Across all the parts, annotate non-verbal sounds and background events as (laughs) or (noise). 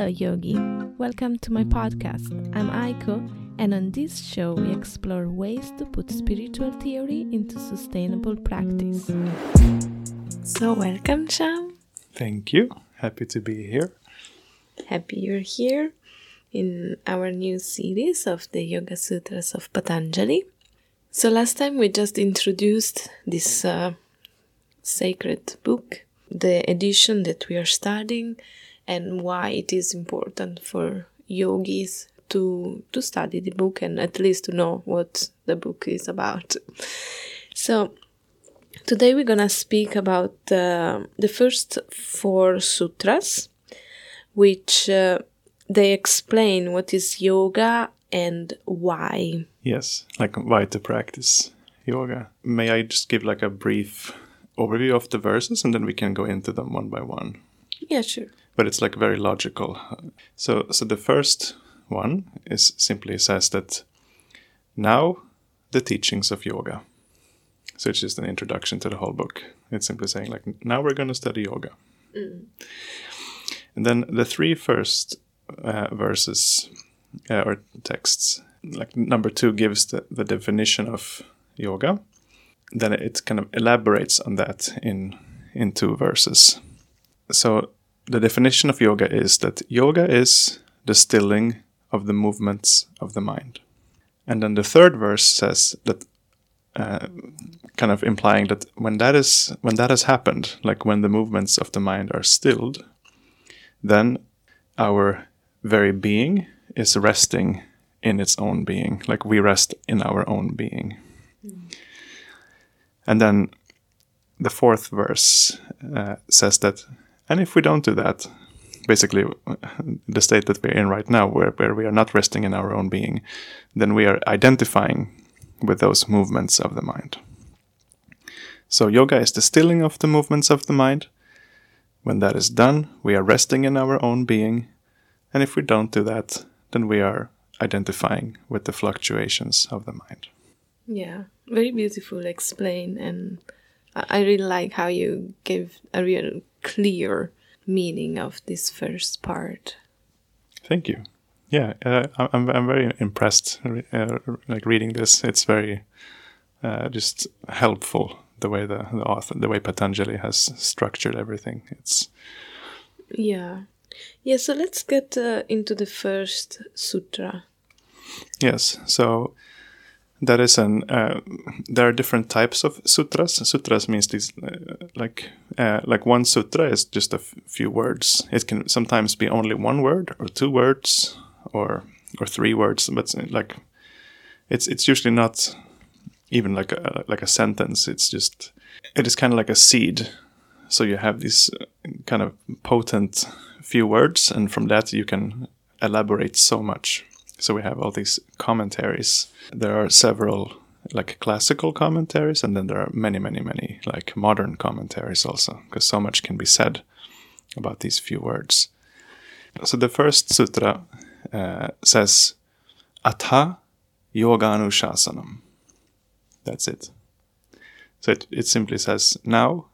Hello, Yogi. Welcome to my podcast. I'm Aiko, and on this show, we explore ways to put spiritual theory into sustainable practice. So, welcome, Sham. Thank you. Happy to be here. Happy you're here in our new series of the Yoga Sutras of Patanjali. So, last time we just introduced this uh, sacred book, the edition that we are studying, and why it is important for yogis to to study the book and at least to know what the book is about. So today we're gonna speak about uh, the first four sutras, which uh, they explain what is yoga and why. Yes, like why to practice yoga. May I just give like a brief overview of the verses and then we can go into them one by one? Yeah, sure but it's like very logical. So, so the first one is simply says that now the teachings of yoga. So it's just an introduction to the whole book. It's simply saying like now we're going to study yoga. Mm. And then the three first uh, verses uh, or texts, like number two gives the, the definition of yoga. Then it kind of elaborates on that in in two verses. So the definition of yoga is that yoga is the stilling of the movements of the mind. And then the third verse says that, uh, kind of implying that when that is when that has happened, like when the movements of the mind are stilled, then our very being is resting in its own being, like we rest in our own being. Mm. And then the fourth verse uh, says that and if we don't do that, basically the state that we're in right now, where, where we are not resting in our own being, then we are identifying with those movements of the mind. So, yoga is the stilling of the movements of the mind. When that is done, we are resting in our own being. And if we don't do that, then we are identifying with the fluctuations of the mind. Yeah, very beautiful explain. And I really like how you give a real clear meaning of this first part. Thank you. Yeah, uh, I'm I'm very impressed. Uh, like reading this, it's very uh, just helpful the way the, the author, the way Patanjali has structured everything. It's yeah, yeah. So let's get uh, into the first sutra. Yes. So that is an uh, there are different types of sutras. Sutras means these uh, like uh, like one sutra is just a few words. It can sometimes be only one word or two words or or three words but like it's it's usually not even like a like a sentence. It's just it is kind of like a seed. So you have these uh, kind of potent few words and from that you can elaborate so much so we have all these commentaries. There are several like classical commentaries, and then there are many, many, many like modern commentaries also, because so much can be said about these few words. So the first sutra uh, says, Atha Yoganushasanam. That's it. So it, it simply says, now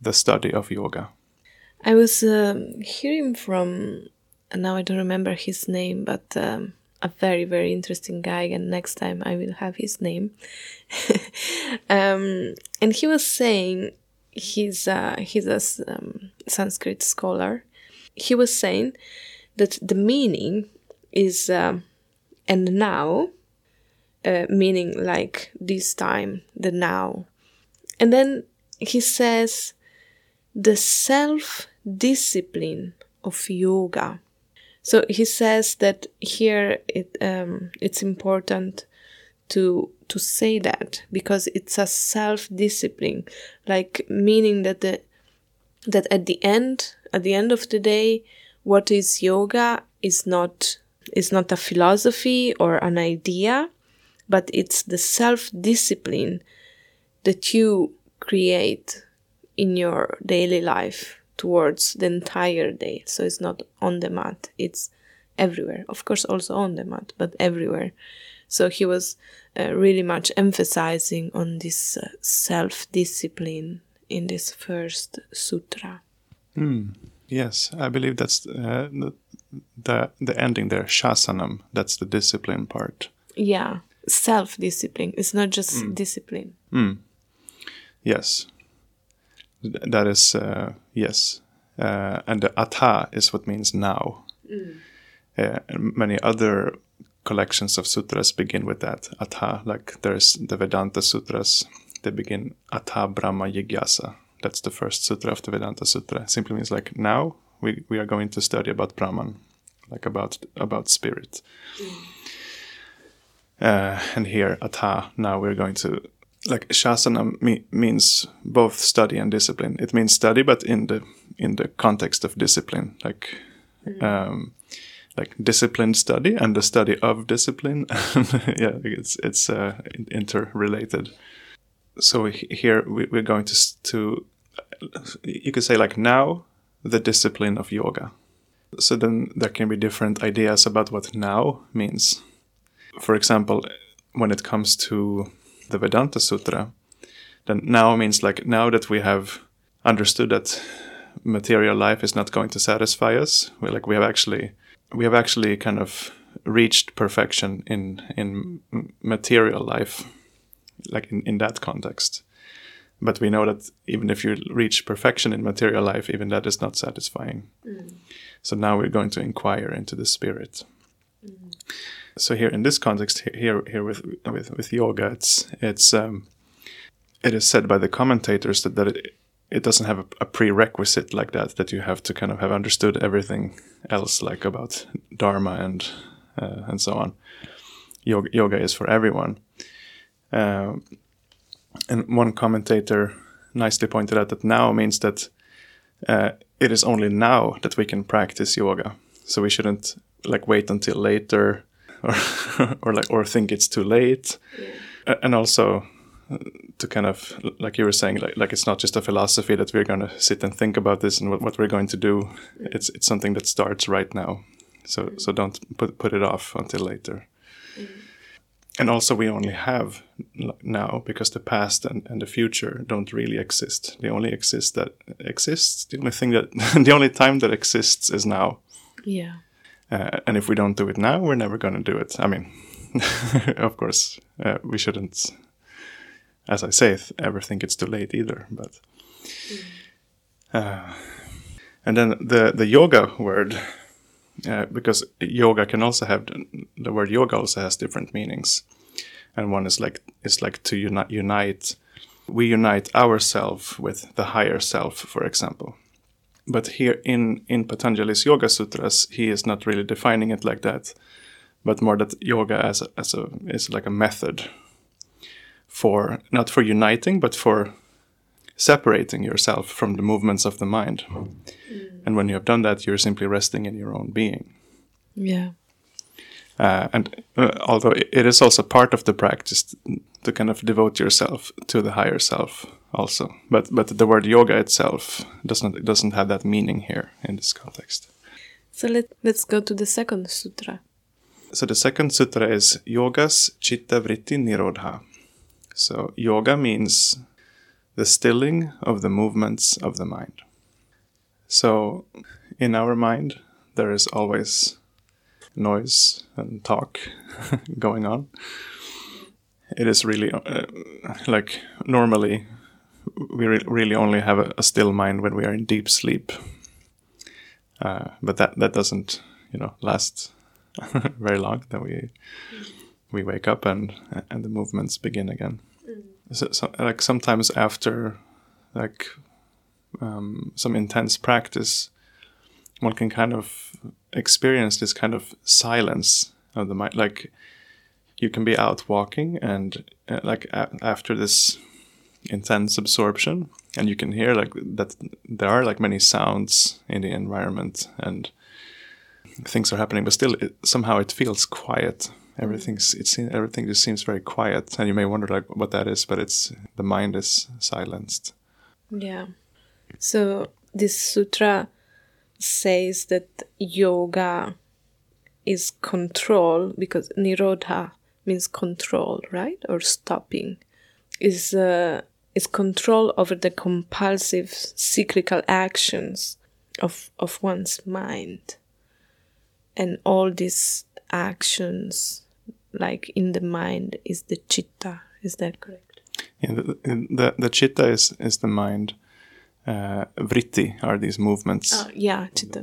the study of yoga. I was um, hearing from, and now I don't remember his name, but um, a very very interesting guy and next time i will have his name. (laughs) Um, and he was saying he's he's a um, sanskrit scholar. He was saying that the meaning is uh, and now uh, meaning like this time the now. And then he says the self discipline of yoga so he says that here it um, it's important to to say that because it's a self discipline, like meaning that the that at the end at the end of the day, what is yoga is not is not a philosophy or an idea, but it's the self discipline that you create in your daily life towards the entire day. So it's not on the mat, it's everywhere. Of course, also on the mat, but everywhere. So he was uh, really much emphasizing on this uh, self discipline in this first sutra. Mm, yes, I believe that's uh, the the ending there, shasanam, that's the discipline part. Yeah, self discipline. It's not just discipline. Yes, Th- that is uh, yes, uh, and the atha is what means now. Uh, and many other collections of sutras begin with that atha. Like there's the Vedanta sutras. They begin atha brahma jigyasa. That's the first sutra of the Vedanta sutra. It simply means like now we, we are going to study about Brahman, like about about spirit. Uh, and here atha. Now we're going to like shasana me- means both study and discipline. It means study, but in the in the context of discipline, like um, like disciplined study and the study of discipline. (laughs) yeah, it's it's uh, interrelated. So here we, we're going to to you could say like now the discipline of yoga. So then there can be different ideas about what now means. For example, when it comes to the Vedanta Sutra, then now means like now that we have understood that material life is not going to satisfy us, we like we have actually we have actually kind of reached perfection in in material life, like in, in that context. But we know that even if you reach perfection in material life, even that is not satisfying. Mm. So now we're going to inquire into the spirit. Mm. So here in this context, here here with with with yoga, it's it's um, it is said by the commentators that that it, it doesn't have a, a prerequisite like that that you have to kind of have understood everything else like about dharma and uh, and so on. Yoga, yoga is for everyone. Um, and one commentator nicely pointed out that now means that uh, it is only now that we can practice yoga. So we shouldn't like wait until later, or (laughs) or like or think it's too late. A- And also uh, to kind of like you were saying, like like it's not just a philosophy that we're going to sit and think about this and what, what we're going to do. It's it's something that starts right now. So so don't put put it off until later. And also, we only have now because the past and, and the future don't really exist. They only exist that exists. The only thing that (laughs) the only time that exists is now. Yeah. Uh, and if we don't do it now, we're never going to do it. I mean, (laughs) of course, uh, we shouldn't, as I say, ever think it's too late either. But uh, and then the the yoga word, uh, because yoga can also have the word yoga also has different meanings, and one is like is like to unite unite. We unite ourselves with the higher self, for example but here in in Patanjali's Yoga Sutras, he is not really defining it like that, but more that yoga as a, as a is like a method for not for uniting, but for separating yourself from the movements of the mind. And when you have done that, you're simply resting in your own being. Yeah. Uh, and uh, although it is also part of the practice to kind of devote yourself to the higher self, also, but but the word yoga itself doesn't doesn't have that meaning here in this context. So let let's go to the second sutra. So the second sutra is Yogas Chitta Vritti Nirodha. So yoga means the stilling of the movements of the mind. So in our mind, there is always noise and talk (laughs) going on. It is really uh, like normally we re- really only have a, a still mind when we are in deep sleep. Uh, but that that doesn't you know last (laughs) very long. Then we we wake up and and the movements begin again. So, so like sometimes after like um, some intense practice, one can kind of experience this kind of silence of the mind. Like you can be out walking and uh, like a- after this intense absorption and you can hear like that there are like many sounds in the environment and things are happening but still it, somehow it feels quiet everything's it seems everything just seems very quiet and you may wonder like what that is but it's the mind is silenced Yeah. So this sutra says that yoga is control because nirodha means control, right? Or stopping. Is uh, is control over the compulsive cyclical actions of of one's mind. and all these actions like in the mind is the chitta is that correct Yeah, the, the, the chitta is, is the mind. Uh, vritti are these movements. oh yeah chitta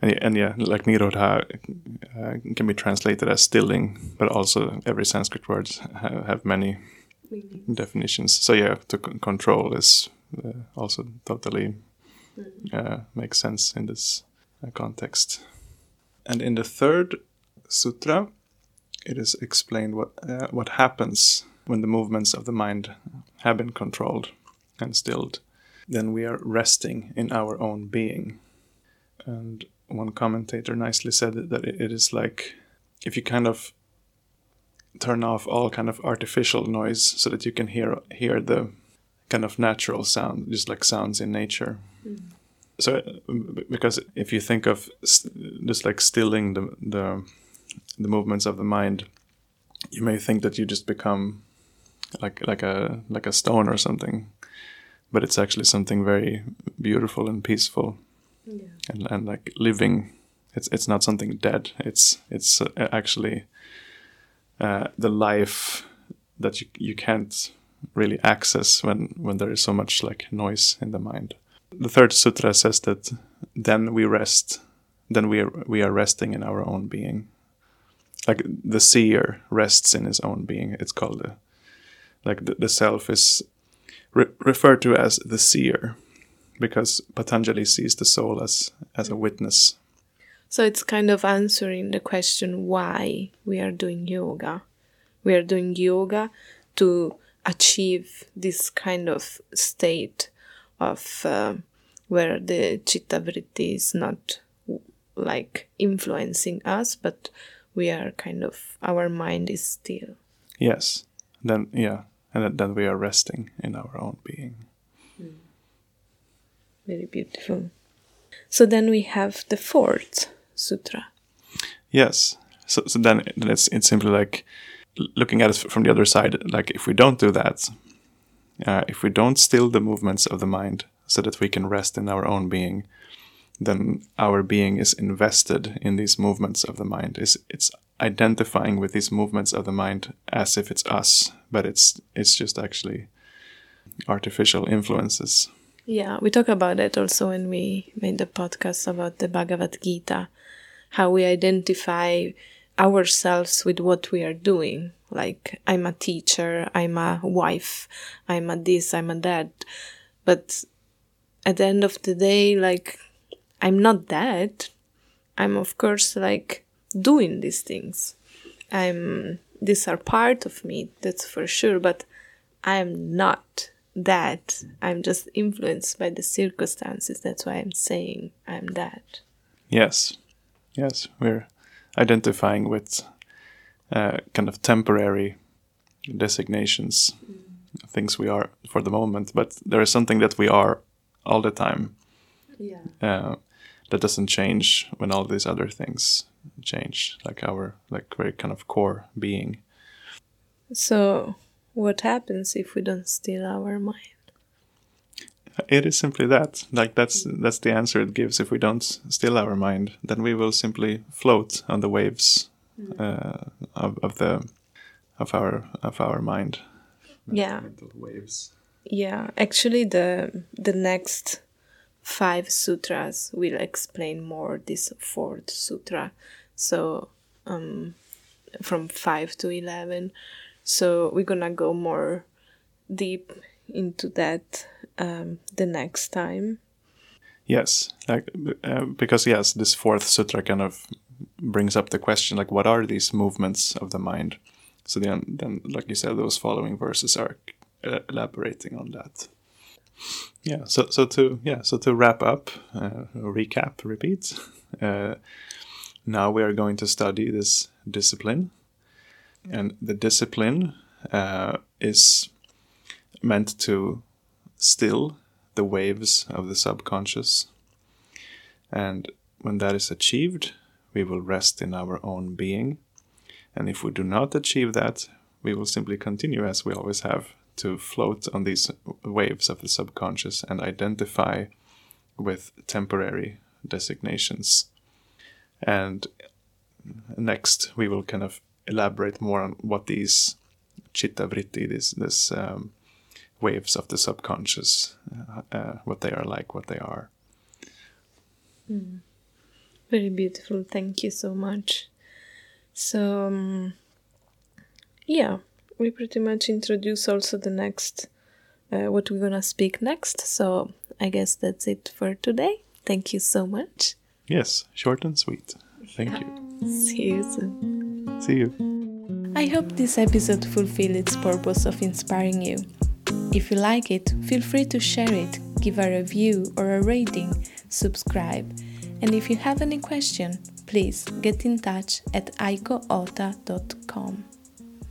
And, and yeah, like nirodha uh, can be translated as stilling, but also every Sanskrit word have, have many definitions. So yeah, to c- control is uh, also totally uh, makes sense in this uh, context. And in the third sutra, it is explained what uh, what happens when the movements of the mind have been controlled and stilled. Then we are resting in our own being. And one commentator nicely said that it is like if you kind of turn off all kind of artificial noise so that you can hear hear the kind of natural sound, just like sounds in nature. So, uh, because if you think of st- just like stilling the the the movements of the mind, you may think that you just become like like a like a stone or something, but it's actually something very beautiful and peaceful yeah. and, and like living. It's it's not something dead. It's it's uh, actually uh, the life that you, you can't really access when when there is so much like noise in the mind the third sutra says that then we rest then we are we are resting in our own being like the seer rests in his own being it's called the like the, the self is re- referred to as the seer because Patanjali sees the soul as as a witness. So it's kind of answering the question why we are doing yoga. We are doing yoga to achieve this kind of state of uh, where the chitta vritti is not like influencing us, but we are kind of our mind is still. Yes. Then yeah, and then- then we are resting in our own being. Very beautiful. So then we have the fourth sutra. Yes. So so then, it's it's simply like looking at it from the other side. Like if we don't do that, uh, if we don't still the movements of the mind, so that we can rest in our own being, then our being is invested in these movements of the mind. Is it's identifying with these movements of the mind as if it's us, but it's it's just actually artificial influences. Yeah, we talk about it also when we made the podcast about the Bhagavad Gita, how we identify ourselves with what we are doing. Like, I'm a teacher, I'm a wife, I'm a this, I'm a that. But at the end of the day, like, I'm not that. I'm, of course, like, doing these things. I'm, these are part of me, that's for sure, but I'm not that. I'm just influenced by the circumstances. That's why I'm saying I'm that. Yes, yes, we're identifying with uh, kind of temporary designations, things we are for the moment, but there is something that we are all the time Yeah. uh, that doesn't change when all these other things change, like our like very kind of core being. So, what happens if we don't steal our mind? It is simply that. Like that's that's the answer it gives. If we don't still our mind, then we will simply float on the waves uh, of, of the of our of our mind. Yeah. Mental waves. Yeah, actually, the the next five sutras will explain more this fourth sutra. So, um, from five to eleven. So we're gonna go more deep into that um, the next time. Yes, like uh, because yes, this fourth sutra kind of brings up the question like, what are these movements of the mind? So then, then like you said, those following verses are uh, elaborating on that. Yeah. So so to yeah so to wrap up, uh, recap, repeat. Uh, now we are going to study this discipline, and the discipline uh, is meant to still the waves of the subconscious. And when that is achieved, we will rest in our own being. And if we do not achieve that, we will simply continue as we always have to float on these waves of the subconscious and identify with temporary designations. And next, we will kind of elaborate more on what these chitta vritti, this, this um, waves of the subconscious, uh, uh, what they are like, what they are. Very beautiful. Thank you so much. So, um, yeah, we pretty much introduce also the next, uh, what we're gonna speak next. So, I guess that's it for today. Thank you so much. Yes, short and sweet. Thank you. See you soon. See you. I hope this episode fulfilled its purpose of inspiring you. If you like it, feel free to share it, give a review or a rating, subscribe, and if you have any question, please get in touch at aikoota.com.